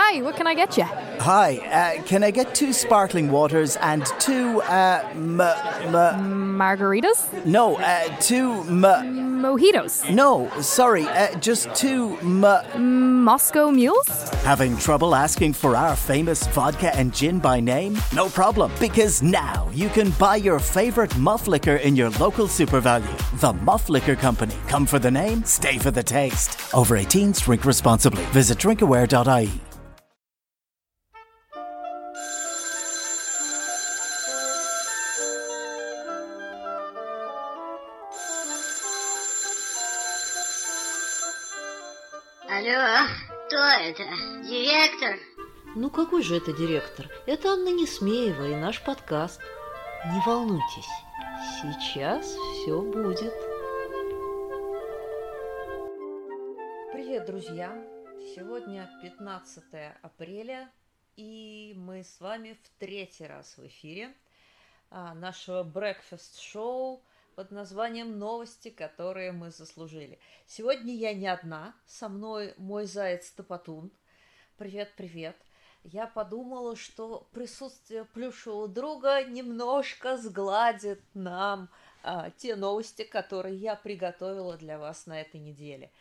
Hi, what can I get you? Hi, uh, can I get two sparkling waters and two, uh, m- m- Margaritas? no, uh, two, m- Mojitos? no, sorry, uh, just two, m- Moscow mules? Having trouble asking for our famous vodka and gin by name? No problem, because now you can buy your favorite muff liquor in your local Super Value. The Muff Liquor Company. Come for the name, stay for the taste. Over 18s, drink responsibly. Visit drinkaware.ie. Алло, кто это? Директор? Ну какой же это директор? Это Анна Несмеева и наш подкаст. Не волнуйтесь, сейчас все будет. Привет, друзья! Сегодня 15 апреля, и мы с вами в третий раз в эфире а, нашего брекфест-шоу под названием «Новости, которые мы заслужили». Сегодня я не одна, со мной мой заяц Топотун. Привет, привет. Я подумала, что присутствие плюшевого друга немножко сгладит нам а, те новости, которые я приготовила для вас на этой неделе.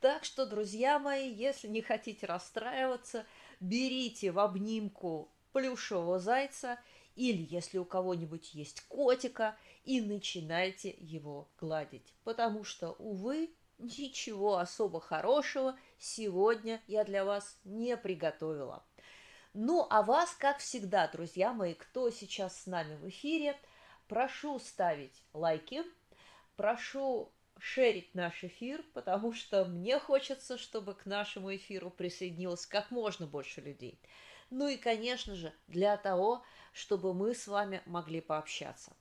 Так что, друзья мои, если не хотите расстраиваться, берите в обнимку плюшевого зайца или, если у кого-нибудь есть котика, и начинайте его гладить. Потому что, увы, ничего особо хорошего сегодня я для вас не приготовила. Ну, а вас, как всегда, друзья мои, кто сейчас с нами в эфире, прошу ставить лайки, прошу шерить наш эфир, потому что мне хочется, чтобы к нашему эфиру присоединилось как можно больше людей. Ну и, конечно же, для того, чтобы мы с вами могли пообщаться.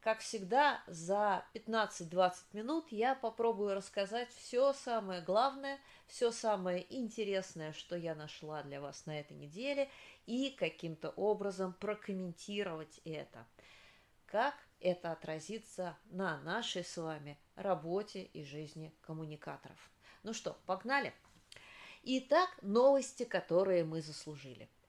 Как всегда, за 15-20 минут я попробую рассказать все самое главное, все самое интересное, что я нашла для вас на этой неделе, и каким-то образом прокомментировать это. Как это отразится на нашей с вами работе и жизни коммуникаторов. Ну что, погнали? Итак, новости, которые мы заслужили –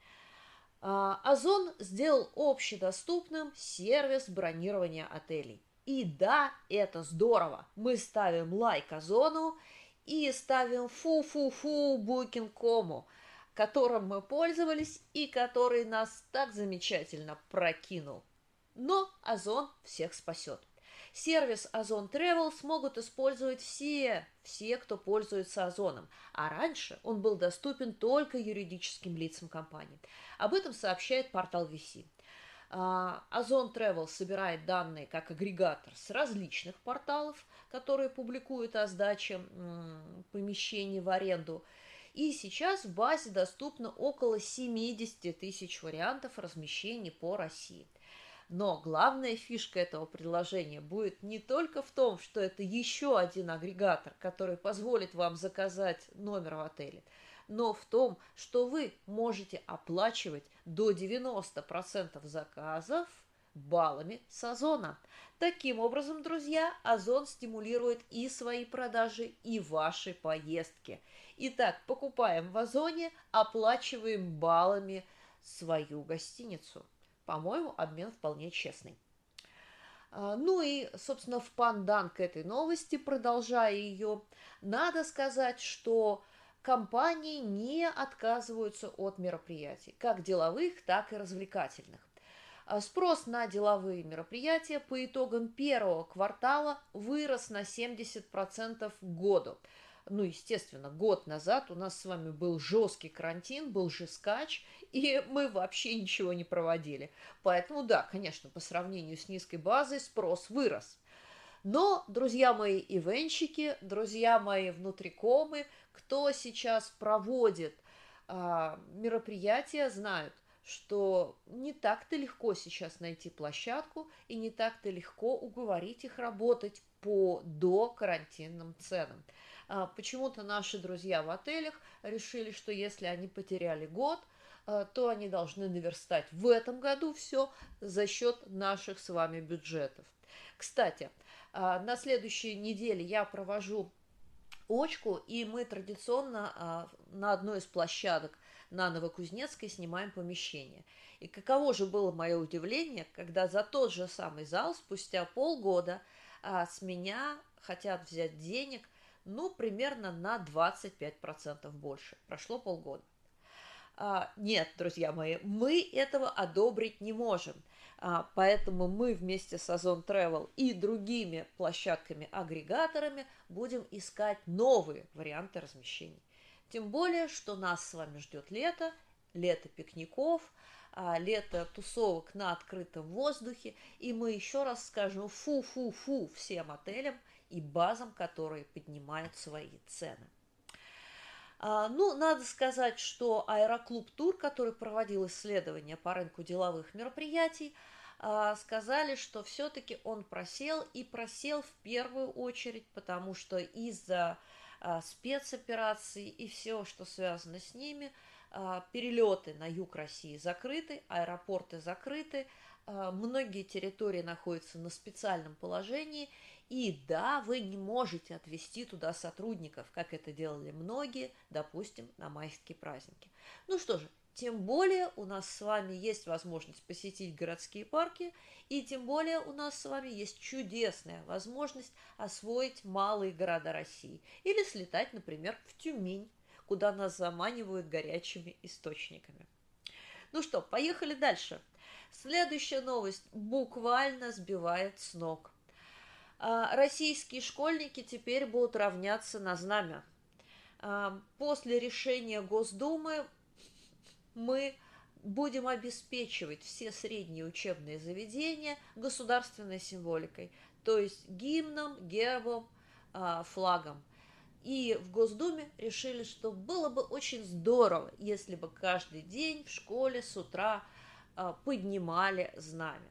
Озон сделал общедоступным сервис бронирования отелей. И да, это здорово. Мы ставим лайк Озону и ставим фу-фу-фу Booking.com, которым мы пользовались и который нас так замечательно прокинул. Но Озон всех спасет. Сервис Озон Travel смогут использовать все, все, кто пользуется Озоном. А раньше он был доступен только юридическим лицам компании. Об этом сообщает портал VC. Озон Travel собирает данные как агрегатор с различных порталов, которые публикуют о сдаче помещений в аренду. И сейчас в базе доступно около 70 тысяч вариантов размещений по России – но главная фишка этого предложения будет не только в том, что это еще один агрегатор, который позволит вам заказать номер в отеле, но в том, что вы можете оплачивать до 90% заказов баллами с Озона. Таким образом, друзья, Озон стимулирует и свои продажи, и ваши поездки. Итак, покупаем в Озоне, оплачиваем баллами свою гостиницу. По-моему, обмен вполне честный. А, ну и, собственно, в пандан к этой новости, продолжая ее, надо сказать, что компании не отказываются от мероприятий, как деловых, так и развлекательных. А спрос на деловые мероприятия по итогам первого квартала вырос на 70% к году – ну, естественно, год назад у нас с вами был жесткий карантин, был же скач, и мы вообще ничего не проводили. Поэтому, да, конечно, по сравнению с низкой базой спрос вырос. Но, друзья мои ивенщики, друзья мои внутрикомы, кто сейчас проводит а, мероприятия, знают, что не так-то легко сейчас найти площадку и не так-то легко уговорить их работать по до карантинным ценам. А, почему-то наши друзья в отелях решили, что если они потеряли год, а, то они должны наверстать в этом году все за счет наших с вами бюджетов. Кстати, а, на следующей неделе я провожу очку, и мы традиционно на одной из площадок на Новокузнецкой снимаем помещение. И каково же было мое удивление, когда за тот же самый зал спустя полгода с меня хотят взять денег, ну, примерно на 25% больше. Прошло полгода. А, нет, друзья мои, мы этого одобрить не можем. А, поэтому мы вместе с Озон Travel и другими площадками-агрегаторами будем искать новые варианты размещения. Тем более, что нас с вами ждет лето, лето пикников, а, лето тусовок на открытом воздухе, и мы еще раз скажем фу-фу-фу всем отелям и базам, которые поднимают свои цены. А, ну, надо сказать, что Аэроклуб Тур, который проводил исследования по рынку деловых мероприятий, а, сказали, что все-таки он просел и просел в первую очередь, потому что из-за а, спецопераций и все, что связано с ними, перелеты на юг России закрыты, аэропорты закрыты, многие территории находятся на специальном положении, и да, вы не можете отвезти туда сотрудников, как это делали многие, допустим, на майские праздники. Ну что же, тем более у нас с вами есть возможность посетить городские парки, и тем более у нас с вами есть чудесная возможность освоить малые города России или слетать, например, в Тюмень, куда нас заманивают горячими источниками. Ну что, поехали дальше. Следующая новость буквально сбивает с ног. А, российские школьники теперь будут равняться на знамя. А, после решения Госдумы мы будем обеспечивать все средние учебные заведения государственной символикой, то есть гимном, гербом, а, флагом. И в Госдуме решили, что было бы очень здорово, если бы каждый день в школе с утра поднимали знамя.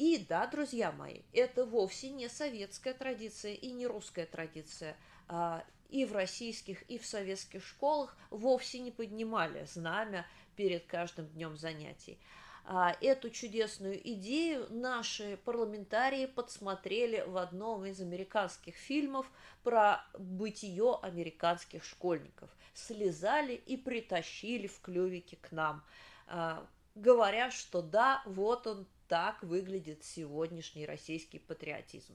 И да, друзья мои, это вовсе не советская традиция и не русская традиция. А, и в российских, и в советских школах вовсе не поднимали знамя перед каждым днем занятий. А, эту чудесную идею наши парламентарии подсмотрели в одном из американских фильмов про бытие американских школьников. Слезали и притащили в клювике к нам, а, говоря, что да, вот он так выглядит сегодняшний российский патриотизм.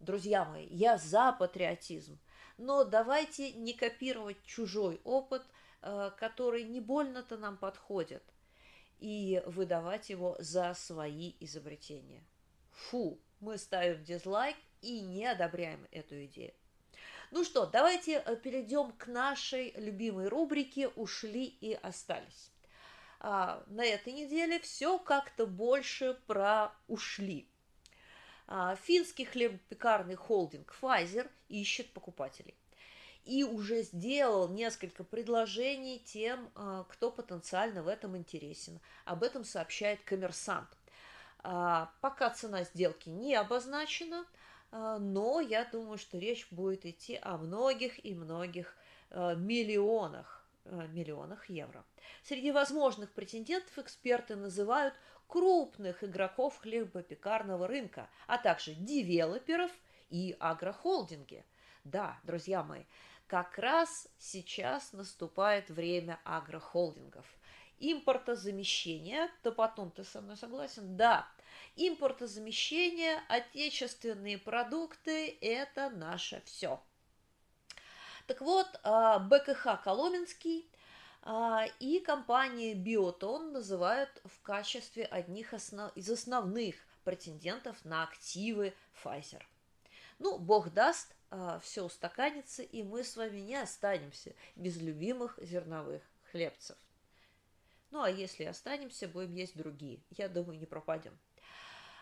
Друзья мои, я за патриотизм, но давайте не копировать чужой опыт, э, который не больно-то нам подходит, и выдавать его за свои изобретения. Фу, мы ставим дизлайк и не одобряем эту идею. Ну что, давайте э, перейдем к нашей любимой рубрике «Ушли и остались» а, на этой неделе все как-то больше про ушли. А, финский хлебопекарный холдинг Pfizer ищет покупателей и уже сделал несколько предложений тем, а, кто потенциально в этом интересен. Об этом сообщает коммерсант. А, пока цена сделки не обозначена, а, но я думаю, что речь будет идти о многих и многих миллионах Э, миллионах евро. Среди возможных претендентов эксперты называют крупных игроков хлебопекарного рынка, а также девелоперов и агрохолдинги. Да, друзья мои, как раз сейчас наступает время агрохолдингов. Импортозамещение, то потом ты со мной согласен? Да, импортозамещение, отечественные продукты – это наше все – так вот, а, БКХ Коломенский а, и компания Биотон называют в качестве одних основ... из основных претендентов на активы Pfizer. Ну, бог даст, а, все устаканится, и мы с вами не останемся без любимых зерновых хлебцев. Ну, а если останемся, будем есть другие. Я думаю, не пропадем.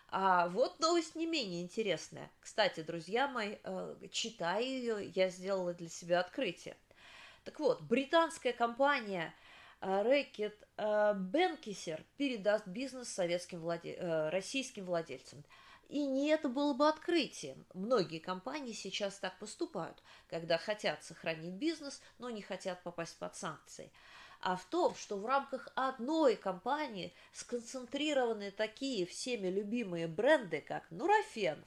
А вот новость не менее интересная. Кстати, друзья мои, э, читая ее, я сделала для себя открытие. Так вот, британская компания Рэкет Бенкисер передаст бизнес советским владе... Э, российским владельцам. И не это было бы открытием. Многие компании сейчас так поступают, когда хотят сохранить бизнес, но не хотят попасть под санкции а в том, что в рамках одной компании сконцентрированы такие всеми любимые бренды, как Нурофен,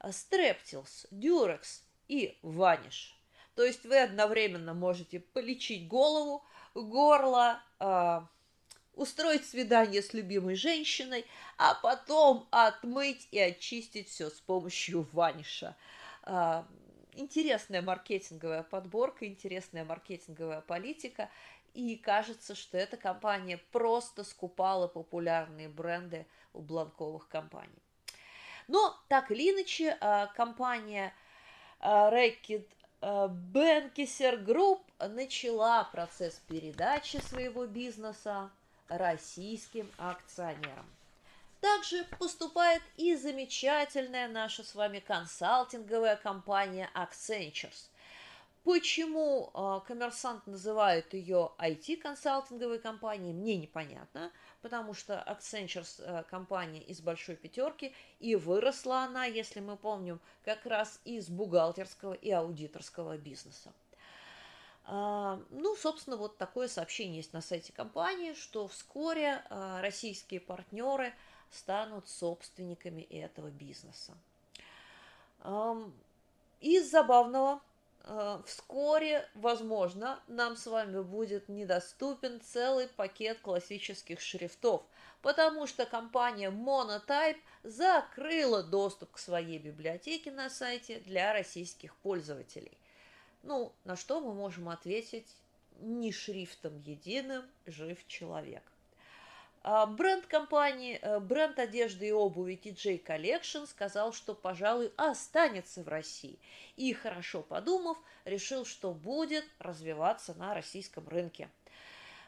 Streptils, Durex и Vanish. То есть вы одновременно можете полечить голову, горло, э, устроить свидание с любимой женщиной, а потом отмыть и очистить все с помощью ваниша. Э, интересная маркетинговая подборка, интересная маркетинговая политика. И кажется, что эта компания просто скупала популярные бренды у бланковых компаний. Но так или иначе, а, компания Reckitt Benckiser Group начала процесс передачи своего бизнеса российским акционерам. Также поступает и замечательная наша с вами консалтинговая компания Accenture. Почему э, коммерсант называет ее IT-консалтинговой компанией, мне непонятно, потому что Accenture э, компания из большой пятерки, и выросла она, если мы помним, как раз из бухгалтерского и аудиторского бизнеса. А, ну, собственно, вот такое сообщение есть на сайте компании, что вскоре а, российские партнеры станут собственниками этого бизнеса. Из забавного вскоре, возможно, нам с вами будет недоступен целый пакет классических шрифтов, потому что компания Monotype закрыла доступ к своей библиотеке на сайте для российских пользователей. Ну, на что мы можем ответить не шрифтом единым жив человек. А, бренд компании, э, бренд одежды и обуви TJ Collection сказал, что, пожалуй, останется в России. И, хорошо подумав, решил, что будет развиваться на российском рынке.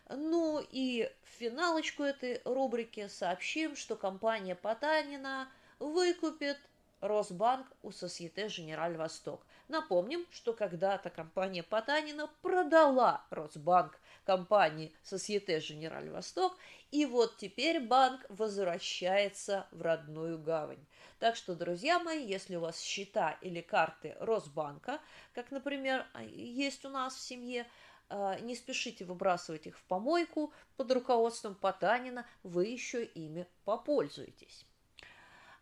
Ну и в финалочку этой рубрики сообщим, что компания Потанина выкупит Росбанк у Societe Generale Восток. Напомним, что когда-то компания Потанина продала Росбанк компании Societe Generale Восток, и вот теперь банк возвращается в родную гавань. Так что, друзья мои, если у вас счета или карты Росбанка, как, например, есть у нас в семье, а, не спешите выбрасывать их в помойку, под руководством Потанина вы еще ими попользуетесь.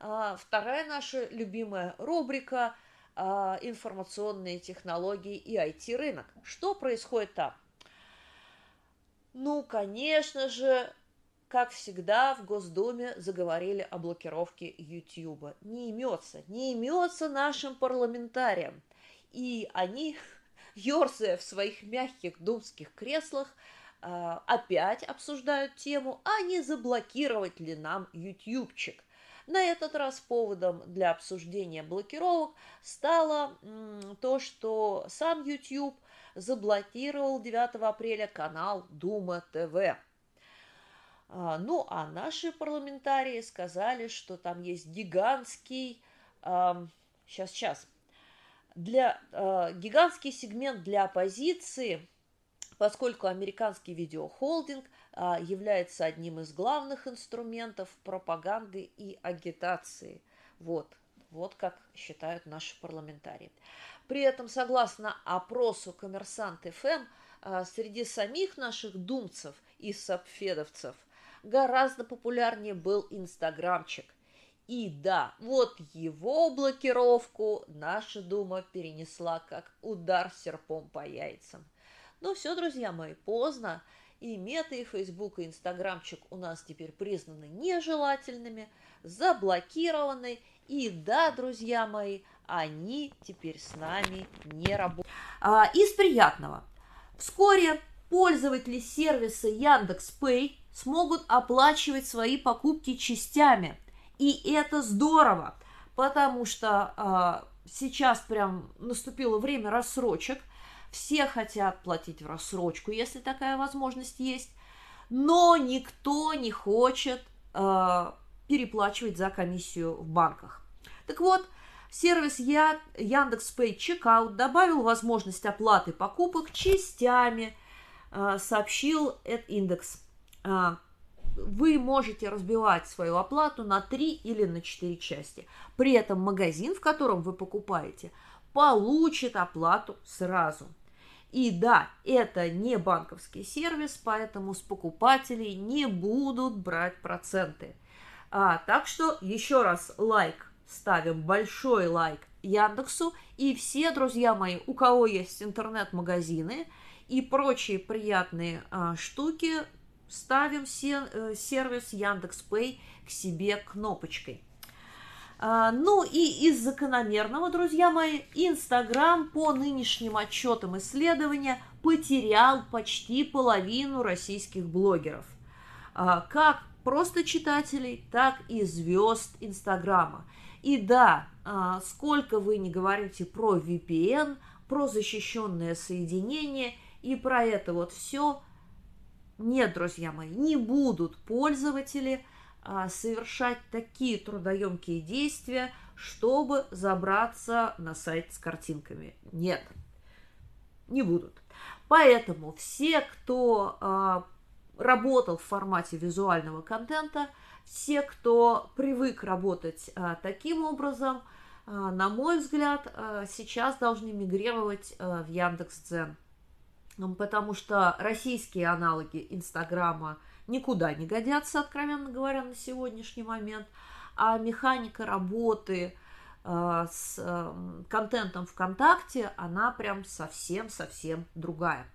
А, вторая наша любимая рубрика а, информационные технологии и IT-рынок. Что происходит там? Ну, конечно же, как всегда, в Госдуме заговорили о блокировке YouTube. Не имется, не имется нашим парламентариям. И они, ерзая в своих мягких думских креслах, а, опять обсуждают тему, а не заблокировать ли нам ютубчик. На этот раз поводом для обсуждения блокировок стало то, что сам YouTube – заблокировал 9 апреля канал Дума ТВ. А, ну, а наши парламентарии сказали, что там есть гигантский, сейчас, сейчас, для, а, гигантский сегмент для оппозиции, поскольку американский видеохолдинг а, является одним из главных инструментов пропаганды и агитации. Вот, вот как считают наши парламентарии. При этом, согласно опросу Коммерсант ФМ, а, среди самих наших думцев и сапфедовцев гораздо популярнее был Инстаграмчик. И да, вот его блокировку наша Дума перенесла как удар серпом по яйцам. Ну все, друзья мои, поздно. И мета, и фейсбук, и инстаграмчик у нас теперь признаны нежелательными, заблокированы. И да, друзья мои, они теперь с нами не работают. А, из приятного. Вскоре пользователи сервиса Яндекс.Пэй смогут оплачивать свои покупки частями. И это здорово, потому что а, сейчас прям наступило время рассрочек. Все хотят платить в рассрочку, если такая возможность есть. Но никто не хочет а, переплачивать за комиссию в банках. Так вот, Сервис Я... Яндекс.Пэй Чекаут добавил возможность оплаты покупок частями, а, сообщил Индекс. А, вы можете разбивать свою оплату на 3 или на 4 части. При этом магазин, в котором вы покупаете, получит оплату сразу. И да, это не банковский сервис, поэтому с покупателей не будут брать проценты. А, так что еще раз лайк ставим большой лайк Яндексу. И все, друзья мои, у кого есть интернет-магазины и прочие приятные а, штуки, ставим се, э, сервис Яндекс.Пэй к себе кнопочкой. А, ну и из закономерного, друзья мои, Инстаграм по нынешним отчетам исследования потерял почти половину российских блогеров. А, как просто читателей, так и звезд Инстаграма. И да, а, сколько вы не говорите про VPN, про защищенное соединение и про это вот все, нет, друзья мои, не будут пользователи а, совершать такие трудоемкие действия, чтобы забраться на сайт с картинками. Нет, не будут. Поэтому все, кто а, работал в формате визуального контента, все, кто привык работать а, таким образом, а, на мой взгляд, а, сейчас должны мигрировать а, в Яндекс.Дзен. Потому что российские аналоги Инстаграма никуда не годятся, откровенно говоря, на сегодняшний момент. А механика работы а, с а, контентом ВКонтакте, она прям совсем-совсем другая.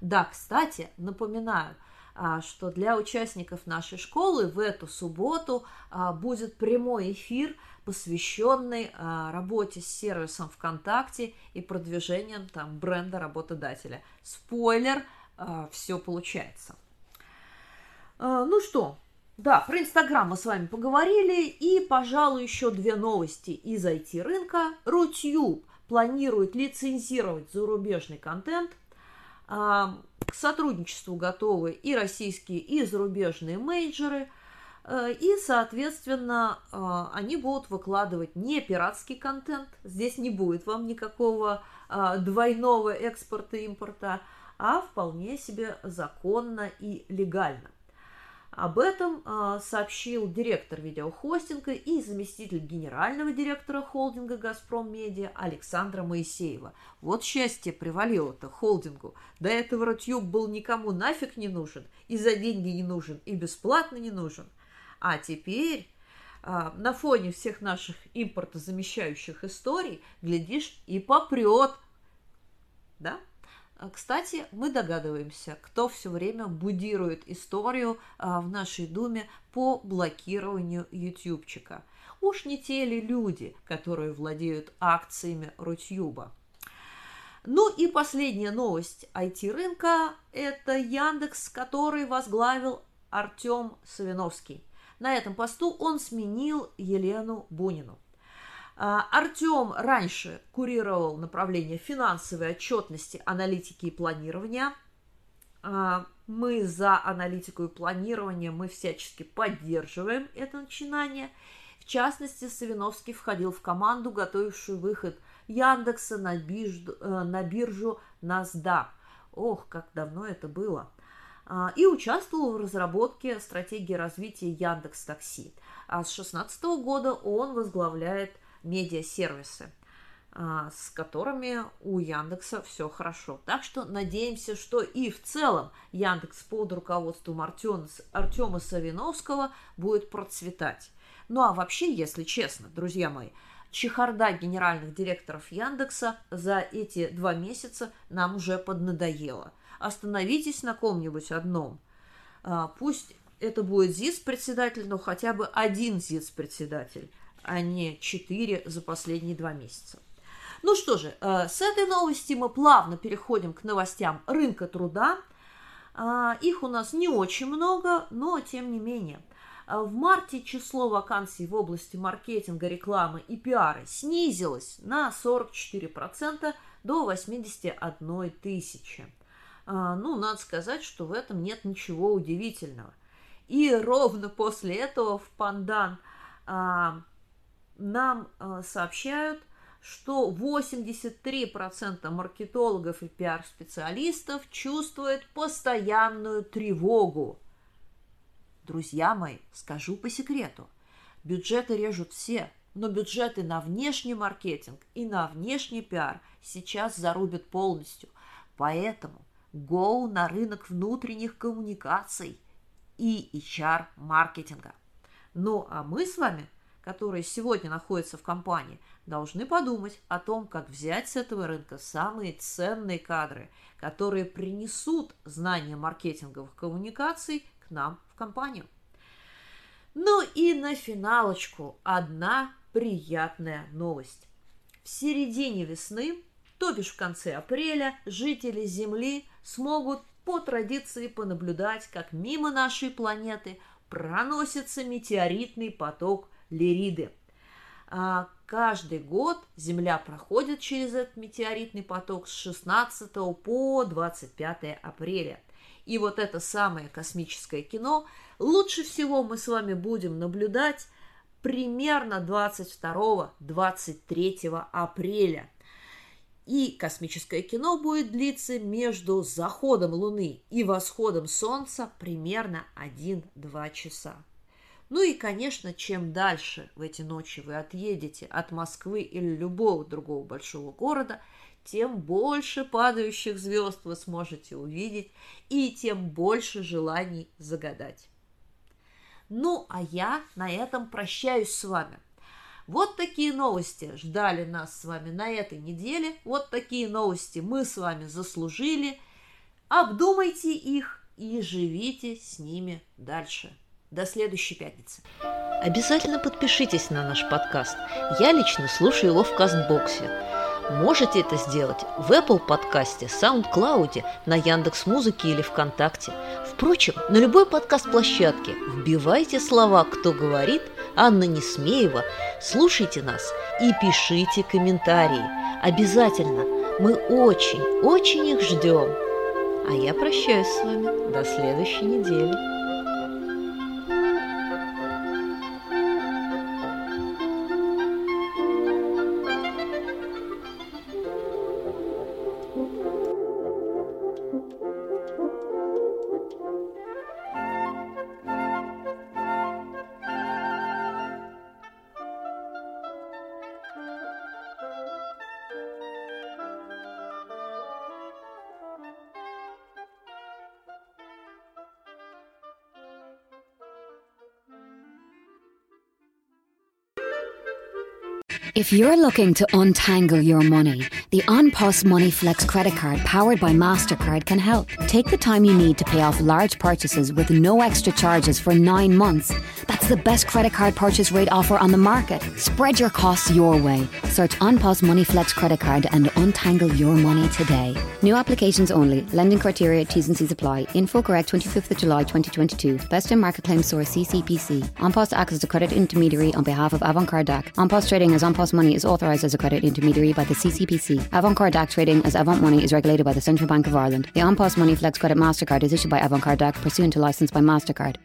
Да, кстати, напоминаю – что для участников нашей школы в эту субботу а, будет прямой эфир, посвященный а, работе с сервисом ВКонтакте и продвижением там бренда работодателя. Спойлер, все получается. Ну что, да, про Инстаграм мы с вами поговорили, и, пожалуй, еще две новости из IT-рынка. Рутюб планирует лицензировать зарубежный контент – к сотрудничеству готовы и российские, и зарубежные мейджоры, э, и, соответственно, э, они будут выкладывать не пиратский контент, здесь не будет вам никакого э, двойного экспорта-импорта, а вполне себе законно и легально. Об этом э, сообщил директор видеохостинга и заместитель генерального директора холдинга «Газпром Медиа» Александра Моисеева. Вот счастье привалило-то холдингу. До этого Рутюб был никому нафиг не нужен, и за деньги не нужен, и бесплатно не нужен. А теперь э, на фоне всех наших импортозамещающих историй, глядишь, и попрет. Да? А, кстати, мы догадываемся, кто все время будирует историю а, в нашей Думе по блокированию ютубчика. Уж не те ли люди, которые владеют акциями Рутюба. Ну и последняя новость IT-рынка – это Яндекс, который возглавил Артем Савиновский. На этом посту он сменил Елену Бунину. А, Артем раньше курировал направление финансовой отчетности, аналитики и планирования. А, мы за аналитику и планирование, мы всячески поддерживаем это начинание. В частности, Савиновский входил в команду, готовившую выход Яндекса на, биржу, э, на биржу NASDAQ. Ох, как давно это было. А, и участвовал в разработке стратегии развития Яндекс Такси. А с 2016 года он возглавляет медиасервисы, а, с которыми у Яндекса все хорошо. Так что надеемся, что и в целом Яндекс под руководством Артема Савиновского будет процветать. Ну а вообще, если честно, друзья мои, чехарда генеральных директоров Яндекса за эти два месяца нам уже поднадоела. Остановитесь на ком-нибудь одном. А, пусть это будет ЗИС-председатель, но хотя бы один ЗИС-председатель а не 4 за последние два месяца. Ну что же, э, с этой новости мы плавно переходим к новостям рынка труда. А, их у нас не очень много, но тем не менее. Э, в марте число вакансий в области маркетинга, рекламы и пиара снизилось на 44% до 81 тысячи. А, ну, надо сказать, что в этом нет ничего удивительного. И ровно после этого в Пандан а, нам э, сообщают, что 83% маркетологов и пиар-специалистов чувствуют постоянную тревогу. Друзья мои, скажу по секрету, бюджеты режут все, но бюджеты на внешний маркетинг и на внешний пиар сейчас зарубят полностью. Поэтому go на рынок внутренних коммуникаций и HR-маркетинга. Ну а мы с вами – которые сегодня находятся в компании, должны подумать о том, как взять с этого рынка самые ценные кадры, которые принесут знания маркетинговых коммуникаций к нам в компанию. Ну и на финалочку одна приятная новость. В середине весны, то бишь в конце апреля, жители Земли смогут по традиции понаблюдать, как мимо нашей планеты проносится метеоритный поток Лириды. А каждый год Земля проходит через этот метеоритный поток с 16 по 25 апреля. И вот это самое космическое кино лучше всего мы с вами будем наблюдать примерно 22-23 апреля. И космическое кино будет длиться между заходом Луны и восходом Солнца примерно 1-2 часа. Ну и, конечно, чем дальше в эти ночи вы отъедете от Москвы или любого другого большого города, тем больше падающих звезд вы сможете увидеть и тем больше желаний загадать. Ну, а я на этом прощаюсь с вами – вот такие новости ждали нас с вами на этой неделе. Вот такие новости мы с вами заслужили. Обдумайте их и живите с ними дальше. До следующей пятницы. Обязательно подпишитесь на наш подкаст. Я лично слушаю его в Кастбоксе. Можете это сделать в Apple подкасте, SoundCloud, на Яндекс Музыке или ВКонтакте. Впрочем, на любой подкаст-площадке вбивайте слова «Кто говорит» Анна Несмеева. Слушайте нас и пишите комментарии. Обязательно. Мы очень, очень их ждем. А я прощаюсь с вами до следующей недели. If you're looking to untangle your money, the OnPos Money Flex credit card powered by MasterCard can help. Take the time you need to pay off large purchases with no extra charges for nine months. That's the best credit card purchase rate offer on the market. Spread your costs your way. Search OnPos Money Flex credit card and untangle your money today. New applications only. Lending criteria, T's and C's apply. Info correct 25th of July 2022. Best in market claim source CCPC. OnPos acts as a credit intermediary on behalf of Avantcard DAC. OnPos trading as OnPos Money is authorised as a credit intermediary by the CCPC. Avantcard DAC trading as Avant Money is regulated by the Central Bank of Ireland. The OnPos Money Flex Credit MasterCard is issued by Avantcard DAC pursuant to license by MasterCard.